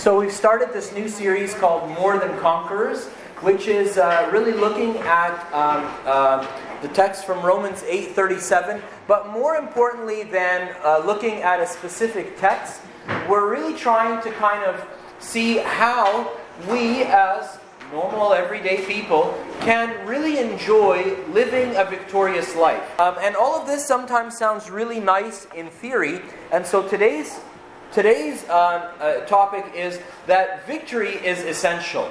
So we've started this new series called More Than Conquerors, which is uh, really looking at um, uh, the text from Romans 8:37. But more importantly than uh, looking at a specific text, we're really trying to kind of see how we, as normal everyday people, can really enjoy living a victorious life. Um, and all of this sometimes sounds really nice in theory. And so today's Today's uh, uh, topic is that victory is essential.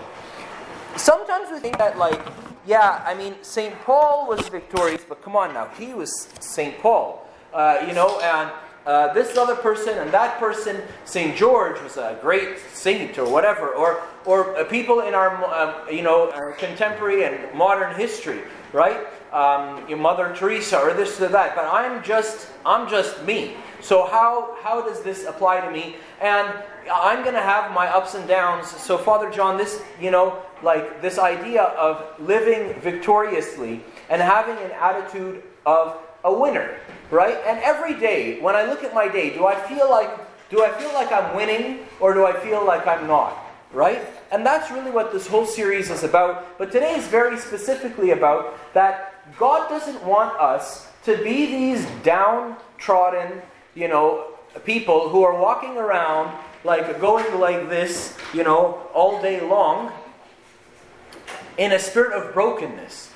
Sometimes we think that, like, yeah, I mean, St. Paul was victorious, but come on now, he was St. Paul. Uh, you know, and uh, this other person and that person, St. George was a great saint or whatever, or, or uh, people in our, um, you know, our contemporary and modern history, right? Um, your Mother Teresa or this or that, but I'm just, I'm just me. So, how, how does this apply to me? And I'm going to have my ups and downs. So, Father John, this, you know, like this idea of living victoriously and having an attitude of a winner, right? And every day, when I look at my day, do I feel like do I feel like I'm winning or do I feel like I'm not? Right? And that's really what this whole series is about. But today is very specifically about that God doesn't want us to be these downtrodden, you know, people who are walking around like going like this, you know, all day long in a spirit of brokenness.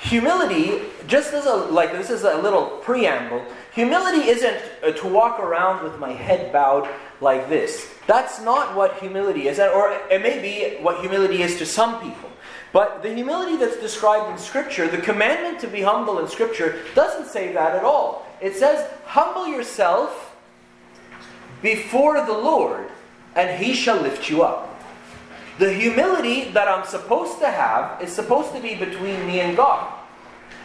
Humility, just as a like this is a little preamble. Humility isn't uh, to walk around with my head bowed like this. That's not what humility is, or it may be what humility is to some people. But the humility that's described in Scripture, the commandment to be humble in Scripture, doesn't say that at all. It says, Humble yourself before the Lord, and he shall lift you up. The humility that I'm supposed to have is supposed to be between me and God.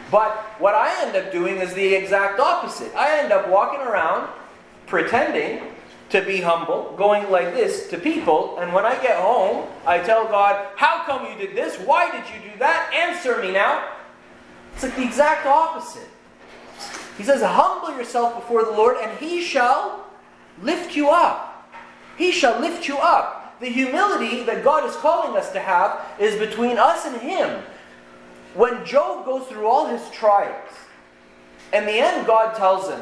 But what I end up doing is the exact opposite. I end up walking around pretending to be humble, going like this to people, and when I get home, I tell God, How come you did this? Why did you do that? Answer me now. It's like the exact opposite. He says, Humble yourself before the Lord, and he shall lift you up. He shall lift you up. The humility that God is calling us to have is between us and him. When Job goes through all his trials, in the end, God tells him,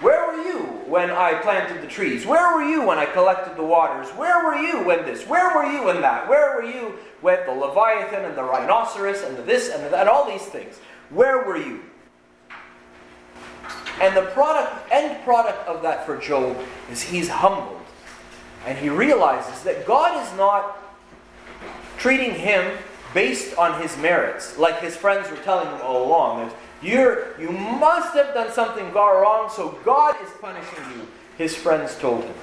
Where were you when I planted the trees? Where were you when I collected the waters? Where were you when this? Where were you when that? Where were you with the Leviathan and the rhinoceros and the this and the that, and all these things? Where were you? And the product, end product of that for Job is he's humbled. And he realizes that God is not treating him based on his merits, like his friends were telling him all along. You're, you must have done something wrong, so God is punishing you, his friends told him.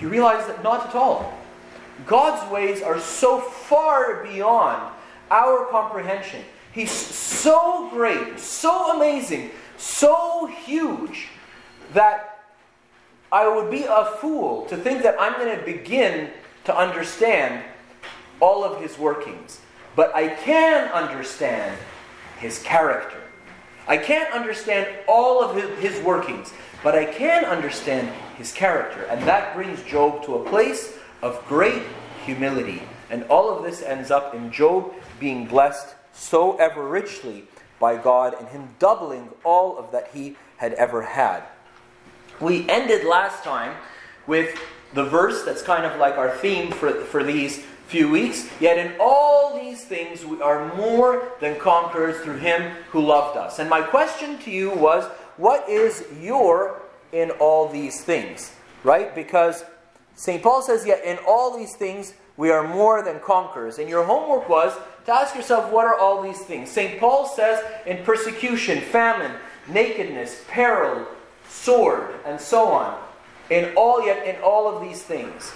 He realized that not at all. God's ways are so far beyond our comprehension. He's so great, so amazing, so huge that I would be a fool to think that I'm going to begin to understand all of his workings. But I can understand his character. I can't understand all of his, his, workings, but I can understand his character. And that brings Job to a place of great humility. And all of this ends up in Job being blessed so ever richly by God and him doubling all of that he had ever had. We ended last time with the verse that's kind of like our theme for, for these few weeks. Yet in all these things we are more than conquerors through him who loved us. And my question to you was what is your in all these things? Right? Because St. Paul says, Yet in all these things we are more than conquerors. And your homework was to ask yourself, what are all these things? St. Paul says in persecution, famine, nakedness, peril, sword, and so on. In all, yet in all of these things.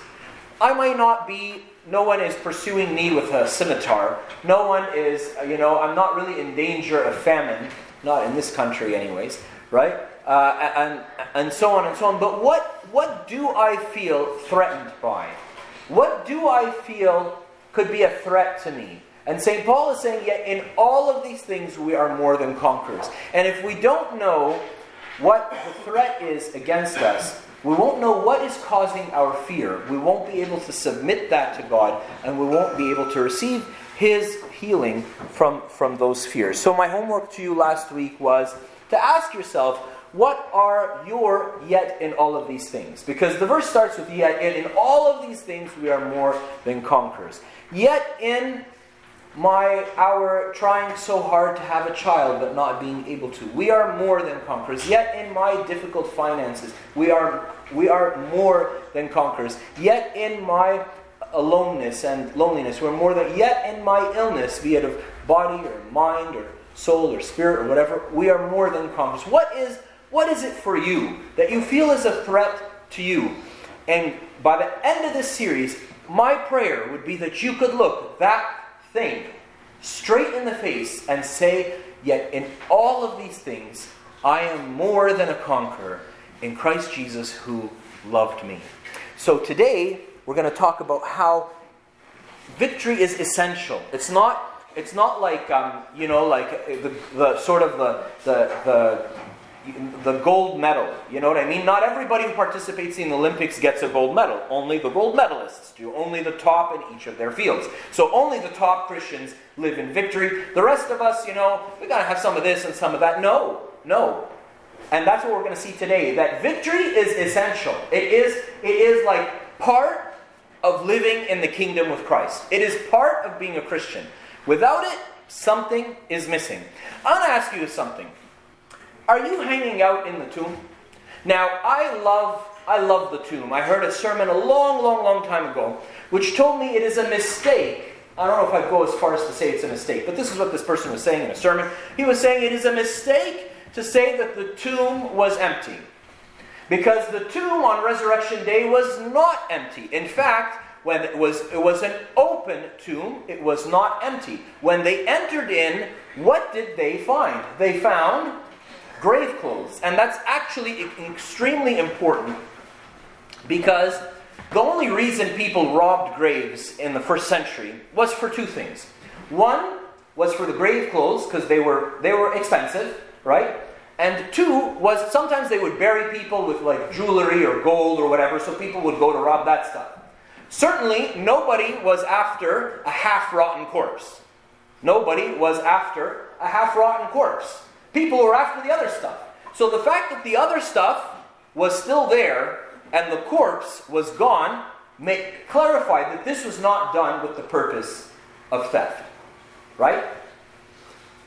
I might not be, no one is pursuing me with a scimitar. No one is, you know, I'm not really in danger of famine. Not in this country, anyways, right? Uh, and, and so on and so on. But what, what do I feel threatened by? What do I feel could be a threat to me? And St. Paul is saying, yet in all of these things we are more than conquerors. And if we don't know what the threat is against us, we won't know what is causing our fear. We won't be able to submit that to God, and we won't be able to receive His healing from, from those fears. So, my homework to you last week was to ask yourself, what are your yet in all of these things? Because the verse starts with yet, in all of these things we are more than conquerors. Yet in my our trying so hard to have a child but not being able to. We are more than conquerors. Yet in my difficult finances, we are we are more than conquerors. Yet in my aloneness and loneliness, we're more than yet in my illness, be it of body or mind or soul or spirit or whatever, we are more than conquerors. What is what is it for you that you feel is a threat to you? And by the end of this series, my prayer would be that you could look that thing straight in the face and say, Yet in all of these things, I am more than a conqueror in Christ Jesus who loved me. So today, we're going to talk about how victory is essential. It's not. It's not like um, you know, like the, the sort of the, the, the the gold medal. You know what I mean? Not everybody who participates in the Olympics gets a gold medal. Only the gold medalists do. Only the top in each of their fields. So only the top Christians live in victory. The rest of us, you know, we gotta have some of this and some of that. No, no. And that's what we're to see today. That victory is essential. It is. It is like part of living in the kingdom with Christ. It is part of being a Christian. Without it, something is missing. I want to ask you something. Are you hanging out in the tomb? Now, I love I love the tomb. I heard a sermon a long, long, long time ago which told me it is a mistake. I don't know if I'd go as far as to say it's a mistake, but this is what this person was saying in a sermon. He was saying it is a mistake to say that the tomb was empty. Because the tomb on resurrection day was not empty. In fact, when it was it was an open tomb, it was not empty. When they entered in, what did they find? They found grave clothes. And that's actually extremely important because the only reason people robbed graves in the first century was for two things. One was for the grave clothes because they were they were expensive, right? And two was sometimes they would bury people with like jewelry or gold or whatever, so people would go to rob that stuff. Certainly, nobody was after a half rotten corpse. Nobody was after a half rotten corpse. People were after the other stuff. So the fact that the other stuff was still there and the corpse was gone make, clarified that this was not done with the purpose of theft. Right?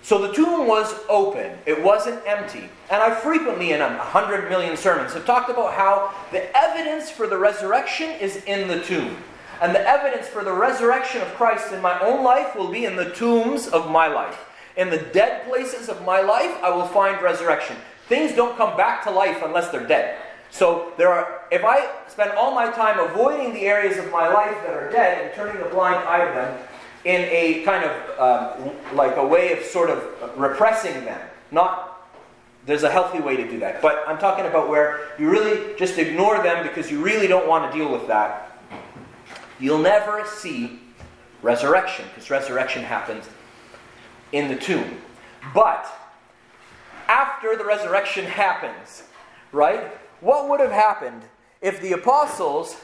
So the tomb was open, it wasn't empty. And I frequently, in a hundred million sermons, have talked about how the evidence for the resurrection is in the tomb. And the evidence for the resurrection of Christ in my own life will be in the tombs of my life. In the dead places of my life, I will find resurrection. Things don't come back to life unless they're dead. So there are if I spend all my time avoiding the areas of my life that are dead and turning a blind eye to them in a kind of um, like a way of sort of repressing them, not there's a healthy way to do that. But I'm talking about where you really just ignore them because you really don't want to deal with that. You'll never see resurrection because resurrection happens in the tomb. But after the resurrection happens, right? What would have happened if the apostles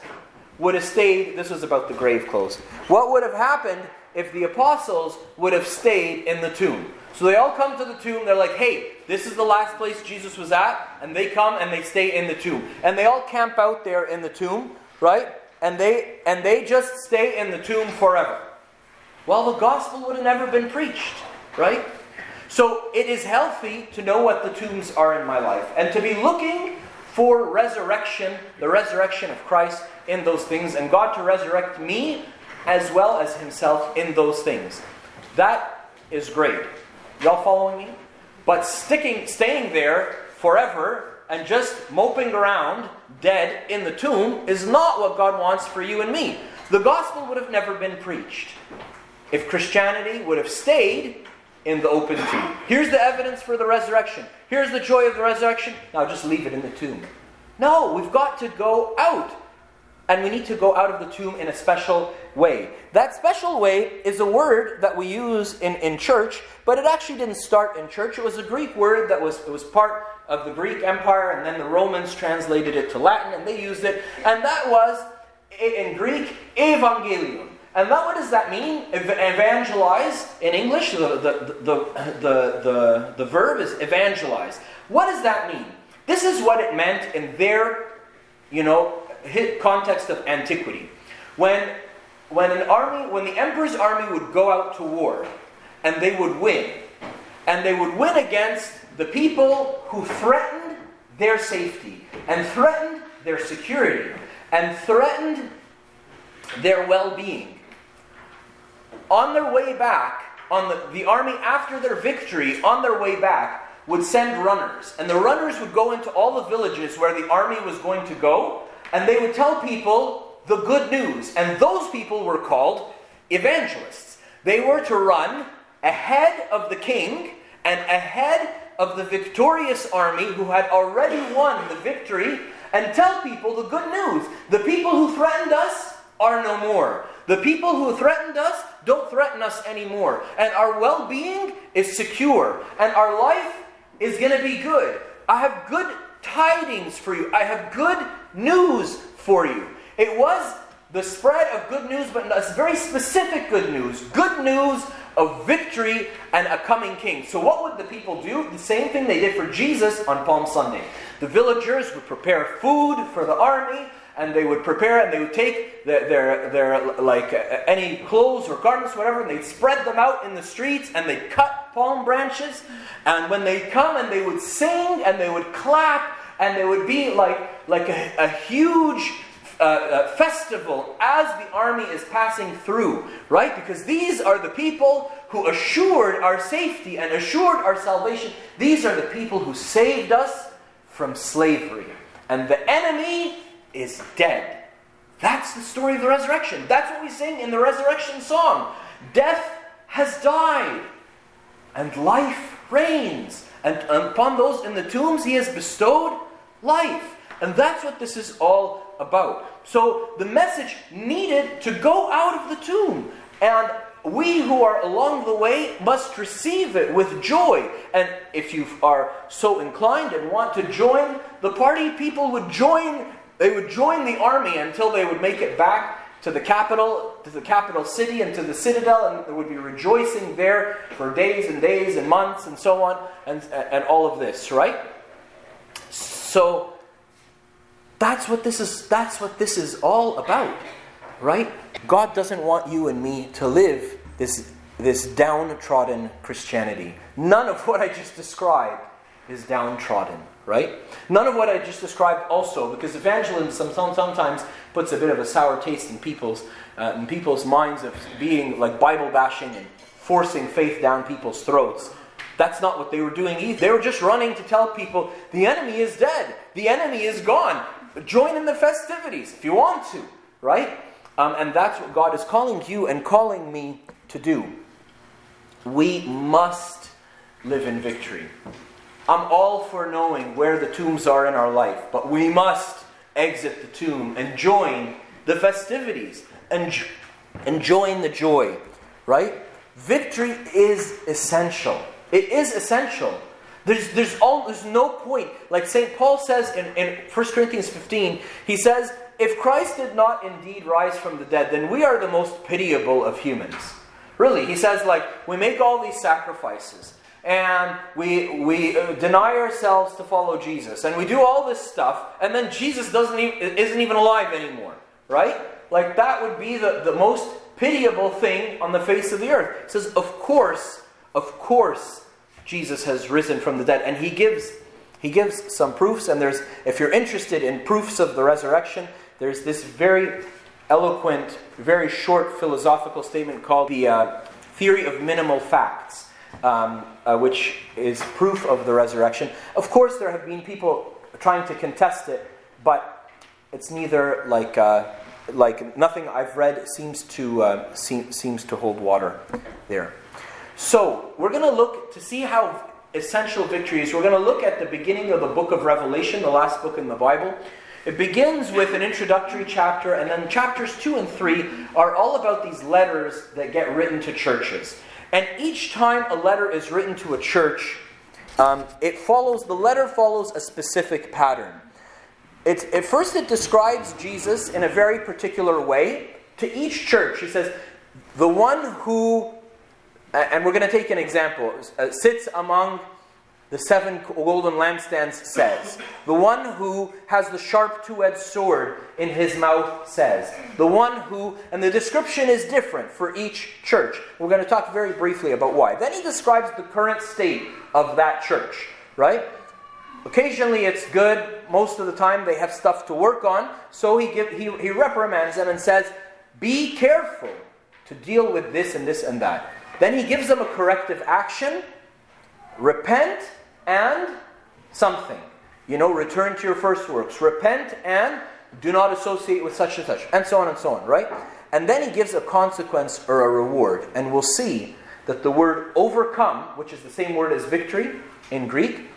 would have stayed? This was about the grave clothes. What would have happened if the apostles would have stayed in the tomb? So they all come to the tomb. They're like, hey, this is the last place Jesus was at. And they come and they stay in the tomb. And they all camp out there in the tomb, right? And they, and they just stay in the tomb forever. Well, the gospel would have never been preached right? So it is healthy to know what the tombs are in my life and to be looking for resurrection, the resurrection of Christ in those things, and God to resurrect me as well as Himself in those things. That is great. Y'all following me? But sticking, staying there forever and just moping around dead in the tomb is not what God wants for you and me. The gospel would have never been preached. If Christianity would have stayed in the open tomb. Here's the evidence for the resurrection. Here's the joy of the resurrection. Now just leave it in the tomb. No, we've got to go out and we need to go out of the tomb in a special way. That special way is a word that we use in, in church, but it actually didn't start in church. It was a Greek word that was, it was part of the Greek Empire, and then the Romans translated it to Latin, and they used it, and that was, in Greek, evangelium. And that, what does that mean? Evangelize in English, the, the, the, the, the, verb is evangelize. What does that mean? This is what it meant in their, you know, context of antiquity. When, when an army, when the emperor's army would go out to war, and they would win, and they would win against the people who threatened their safety, and threatened their security, and threatened their well-being on their way back, on the, the army after their victory, on their way back, would send runners. And the runners would go into all the villages where the army was going to go, and they would tell people the good news. And those people were called evangelists. They were to run ahead of the king and ahead of the victorious army who had already won the victory and tell people the good news. The people who threatened us are no more. The people who threatened us don't threaten us anymore. And our well being is secure. And our life is going to be good. I have good tidings for you. I have good news for you. It was the spread of good news, but it's very specific good news. Good news of victory and a coming king. So, what would the people do? The same thing they did for Jesus on Palm Sunday. The villagers would prepare food for the army and they would prepare and they would take their, their, their like uh, any clothes or garments, whatever, and they'd spread them out in the streets and they'd cut palm branches. And when they'd come and they would sing and they would clap and they would be like, like a, a huge uh, uh, festival as the army is passing through, right? Because these are the people who assured our safety and assured our salvation. These are the people who saved us from slavery. And the enemy is dead. That's the story of the resurrection. That's what we sing in the resurrection song. Death has died, and life reigns. And upon those in the tombs, he has bestowed life. And that's what this is all about. So the message needed to go out of the tomb. And we who are along the way must receive it with joy. And if you are so inclined and want to join the party, people would join they would join the army until they would make it back to the capital, to the capital city, and to the citadel, and they would be rejoicing there for days and days and months and so on, and, and all of this, right? So that's what this is. That's what this is all about, right? God doesn't want you and me to live this this downtrodden Christianity. None of what I just described is downtrodden right? None of what I just described also, because evangelism sometimes puts a bit of a sour taste in people's, uh, in people's minds of being like Bible bashing and forcing faith down people's throats. That's not what they were doing either. They were just running to tell people the enemy is dead, the enemy is gone. Join in the festivities if you want to, right? Um, and that's what God is calling you and calling me to do. We must live in victory. I'm all for knowing where the tombs are in our life, but we must exit the tomb and join the festivities and, and join the joy, right? Victory is essential. It is essential. There's, there's, all, there's no point. Like St. Paul says in, in 1 Corinthians 15, he says, If Christ did not indeed rise from the dead, then we are the most pitiable of humans. Really, he says, like, we make all these sacrifices and we, we uh, deny ourselves to follow Jesus. And we do all this stuff, and then Jesus doesn't even, isn't even alive anymore, right? Like that would be the, the most pitiable thing on the face of the earth. Says, of course, of course, Jesus has risen from the dead. And he gives, he gives some proofs, and there's, if you're interested in proofs of the resurrection, there's this very eloquent, very short philosophical statement called the uh, theory of minimal facts um, uh, which is proof of the resurrection. Of course, there have been people trying to contest it, but it's neither like uh, like nothing I've read seems to uh, seem, seems to hold water there. So we're going to look to see how essential victory is. We're going to look at the beginning of the book of Revelation, the last book in the Bible. It begins with an introductory chapter, and then chapters 2 and 3 are all about these letters that get written to churches. And each time a letter is written to a church, um, it follows, the letter follows a specific pattern. It's, at first, it describes Jesus in a very particular way to each church. He says, The one who, and we're going to take an example, uh, sits among the seven golden lampstands says. The one who has the sharp two edged sword in his mouth says. The one who, and the description is different for each church. We're going to talk very briefly about why. Then he describes the current state of that church, right? Occasionally it's good, most of the time they have stuff to work on, so he, give, he, he reprimands them and says, Be careful to deal with this and this and that. Then he gives them a corrective action repent and something. You know, return to your first works. Repent and do not associate with such and such. And so on and so on, right? And then he gives a consequence or a reward. And we'll see that the word overcome, which is the same word as victory in Greek,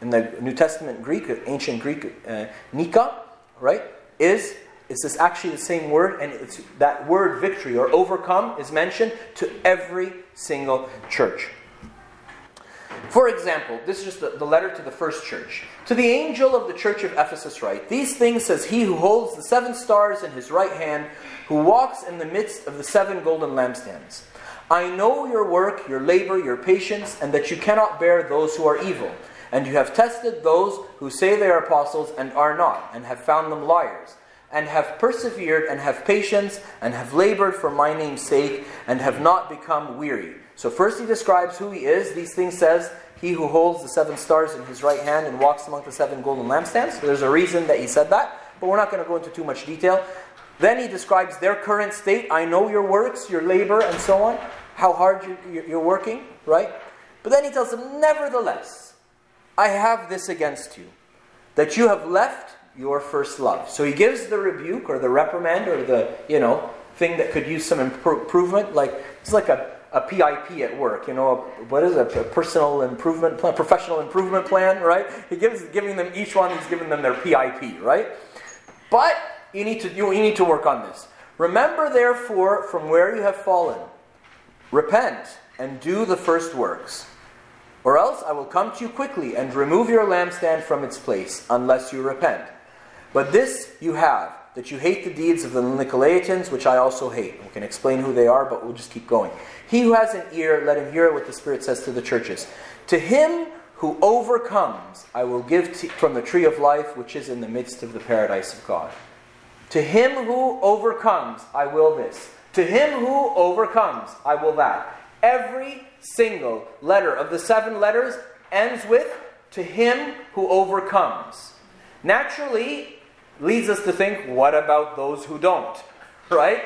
in the New Testament Greek, ancient Greek, uh, nika, right, is is this actually the same word, and it's that word victory or overcome is mentioned to every single church. For example, this is just the, the, letter to the first church. To the angel of the church of Ephesus, write These things says he who holds the seven stars in his right hand, who walks in the midst of the seven golden lampstands. I know your work, your labor, your patience, and that you cannot bear those who are evil. And you have tested those who say they are apostles and are not, and have found them liars, and have persevered, and have patience, and have labored for my name's sake, and have not become weary. So, first he describes who he is. These things says, He who holds the seven stars in his right hand and walks among the seven golden lampstands. So there's a reason that he said that, but we're not going to go into too much detail. Then he describes their current state. I know your works, your labor, and so on, how hard you're working, right? But then he tells them, Nevertheless, I have this against you, that you have left your first love. So he gives the rebuke or the reprimand or the, you know, thing that could use some improvement. Like, it's like a a PIP at work, you know, a, what is it, a personal improvement plan, professional improvement plan, right? He gives giving them each one, he's giving them their PIP, right? But you need to you, you need to work on this. Remember, therefore, from where you have fallen, repent and do the first works. Or else I will come to you quickly and remove your lampstand from its place, unless you repent. But this you have that you hate the deeds of the Nicolaitans, which I also hate. We can explain who they are, but we'll just keep going. He who has an ear, let him hear what the Spirit says to the churches. To him who overcomes, I will give t- from the tree of life, which is in the midst of the paradise of God. To him who overcomes, I will this. To him who overcomes, I will that. Every single letter of the seven letters ends with, To him who overcomes. Naturally, leads us to think, what about those who don't? Right?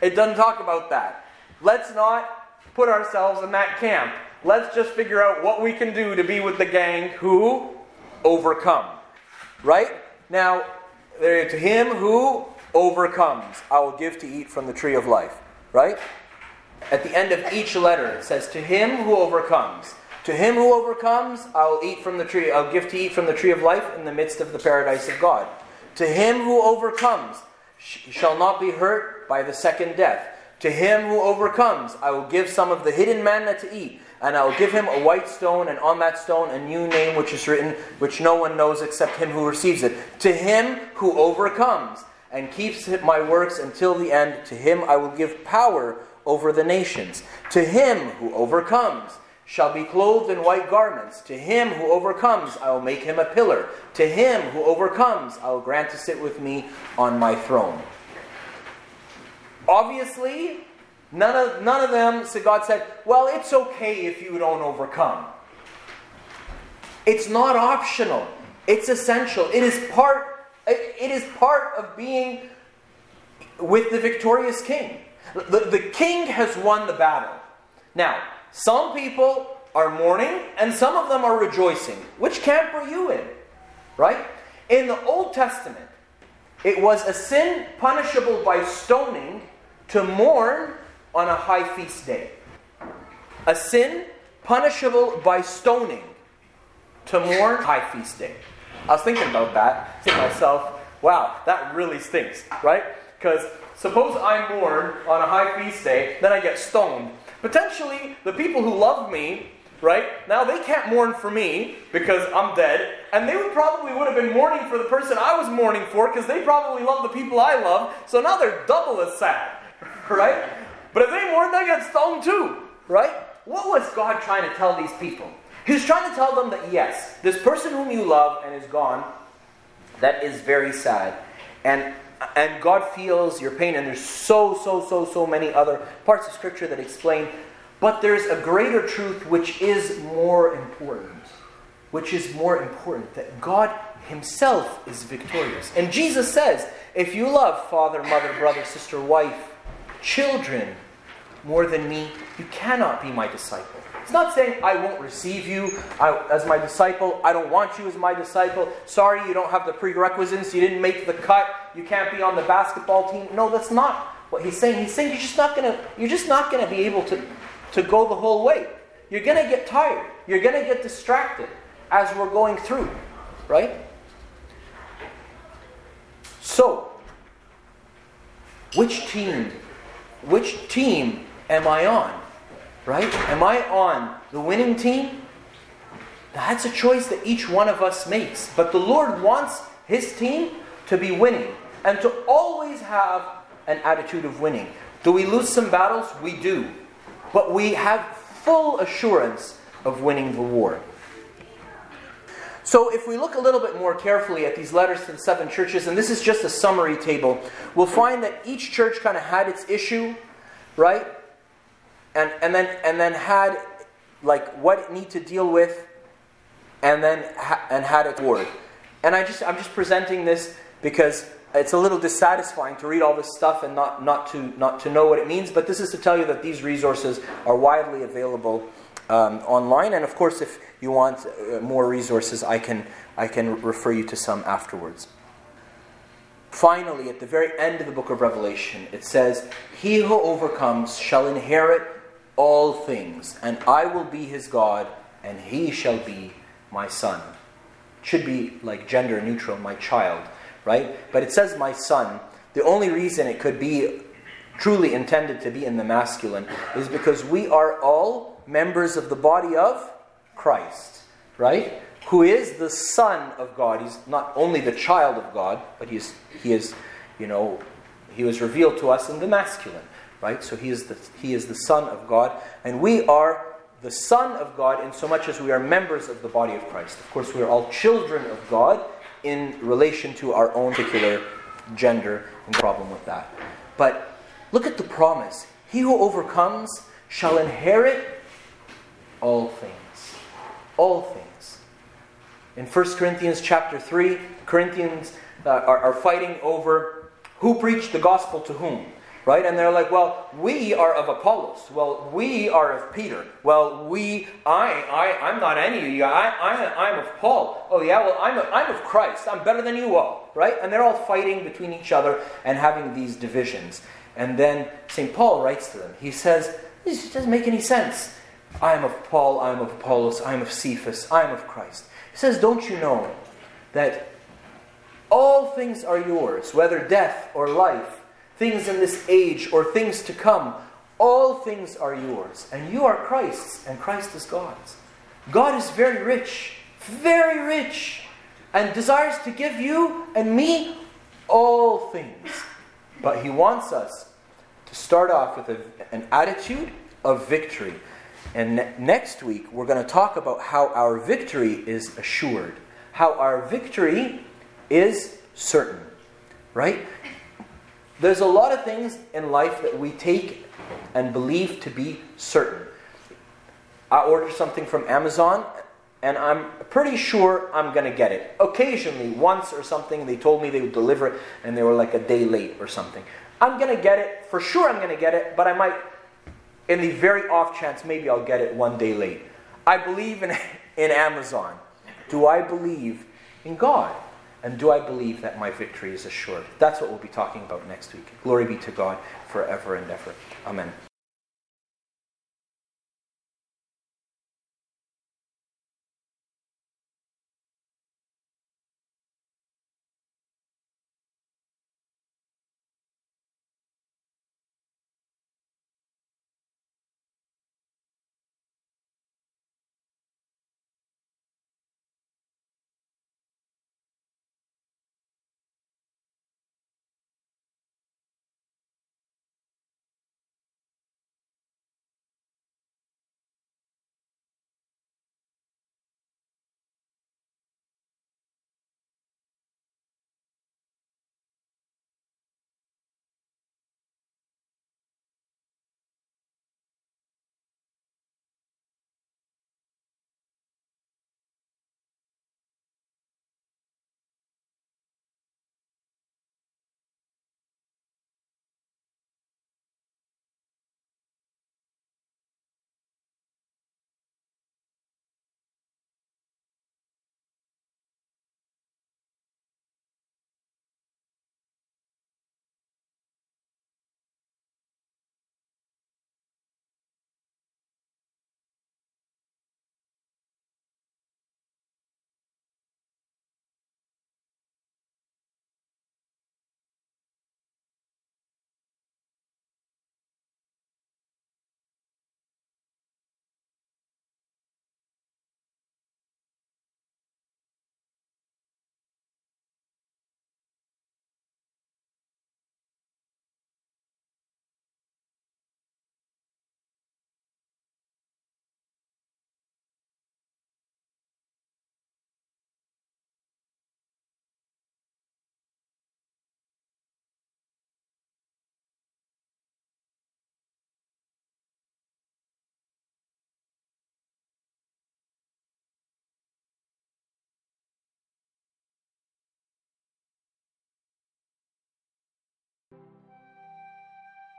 It doesn't talk about that. Let's not put ourselves in that camp. Let's just figure out what we can do to be with the gang who overcome. Right? Now, to him who overcomes, I will give to eat from the tree of life. Right? At the end of each letter, it says, To him who overcomes. To him who overcomes, I will eat from the tree, I'll give to eat from the tree of life in the midst of the paradise of God. To him who overcomes shall not be hurt by the second death. To him who overcomes, I will give some of the hidden manna to eat, and I will give him a white stone, and on that stone a new name which is written, which no one knows except him who receives it. To him who overcomes and keeps my works until the end, to him I will give power over the nations. To him who overcomes, shall be clothed in white garments. To him who overcomes, I will make him a pillar. To him who overcomes, I will grant to sit with me on my throne. Obviously, none of, none of them, so God said, well, it's okay if you don't overcome. It's not optional. It's essential. It is part, it is part of being with the victorious king. The, the king has won the battle. Now, some people are mourning and some of them are rejoicing. Which camp are you in? Right? In the Old Testament, it was a sin punishable by stoning to mourn on a high feast day. A sin punishable by stoning to mourn high feast day. I was thinking about that. To myself, wow, that really stinks, right? Because suppose I mourn on a high feast day, then I get stoned. Potentially, the people who love me, right, now they can't mourn for me because I'm dead, and they would probably would have been mourning for the person I was mourning for because they probably love the people I love, so now they're double as sad, right? But if they mourn, they get stoned too, right? What was God trying to tell these people? He was trying to tell them that yes, this person whom you love and is gone, that is very sad. And and God feels your pain, and there's so, so, so, so many other parts of Scripture that explain. But there's a greater truth which is more important. Which is more important that God Himself is victorious. And Jesus says, if you love father, mother, brother, sister, wife, children more than me, you cannot be my disciple. It's not saying I won't receive you as my disciple. I don't want you as my disciple. Sorry, you don't have the prerequisites. You didn't make the cut. You can't be on the basketball team. No, that's not what he's saying. He's saying you're just not gonna. You're just not gonna be able to to go the whole way. You're gonna get tired. You're gonna get distracted as we're going through, right? So, which team? Which team am I on? Right? Am I on the winning team? That's a choice that each one of us makes. But the Lord wants His team to be winning and to always have an attitude of winning. Do we lose some battles? We do. But we have full assurance of winning the war. So, if we look a little bit more carefully at these letters to the seven churches, and this is just a summary table, we'll find that each church kind of had its issue, right? And, and then and then had like what it need to deal with and then ha- and had it word and i just i'm just presenting this because it's a little dissatisfying to read all this stuff and not, not to not to know what it means but this is to tell you that these resources are widely available um, online. And of course if you want uh, more resources i can i can refer you to some afterwards. Finally at the very end of the book of revelation it says he who overcomes shall inherit all things, and I will be his God, and he shall be my son. should be like gender neutral, my child, right? But it says my son. The only reason it could be truly intended to be in the masculine is because we are all members of the body of Christ, right? Who is the Son of God. He's not only the child of God, but he is, he is you know, he was revealed to us in the masculine right? So he is the he is the Son of God, and we are the Son of God in so much as we are members of the body of Christ. Of course, we are all children of God in relation to our own particular gender and problem with that. But look at the promise: He who overcomes shall inherit all things. All things. In 1 Corinthians chapter 3, Corinthians uh, are, are fighting over who preached the gospel to whom right? And they're like, well, we are of Apollos. Well, we are of Peter. Well, we, I, I, I'm not any of you. I, I, I'm of Paul. Oh yeah, well, I'm, a, I'm of Christ. I'm better than you all, right? And they're all fighting between each other and having these divisions. And then St. Paul writes to them. He says, this doesn't make any sense. I am of Paul, I am of Apollos, I am of Cephas, I am of Christ. He says, don't you know that all things are yours, whether death or life, things in this age or things to come, all things are yours. And you are Christ's, and Christ is God's. God is very rich, very rich, and desires to give you and me all things. But He wants us to start off with a, an attitude of victory. And ne- next week, we're going to talk about how our victory is assured, how our victory is certain. Right? There's a lot of things in life that we take and believe to be certain. I order something from Amazon and I'm pretty sure I'm going to get it. Occasionally, once or something, they told me they would deliver it and they were like a day late or something. I'm going to get it. For sure, I'm going to get it, but I might, in the very off chance, maybe I'll get it one day late. I believe in, in Amazon. Do I believe in God? And do I believe that my victory is assured? That's what we'll be talking about next week. Glory be to God forever and ever. Amen.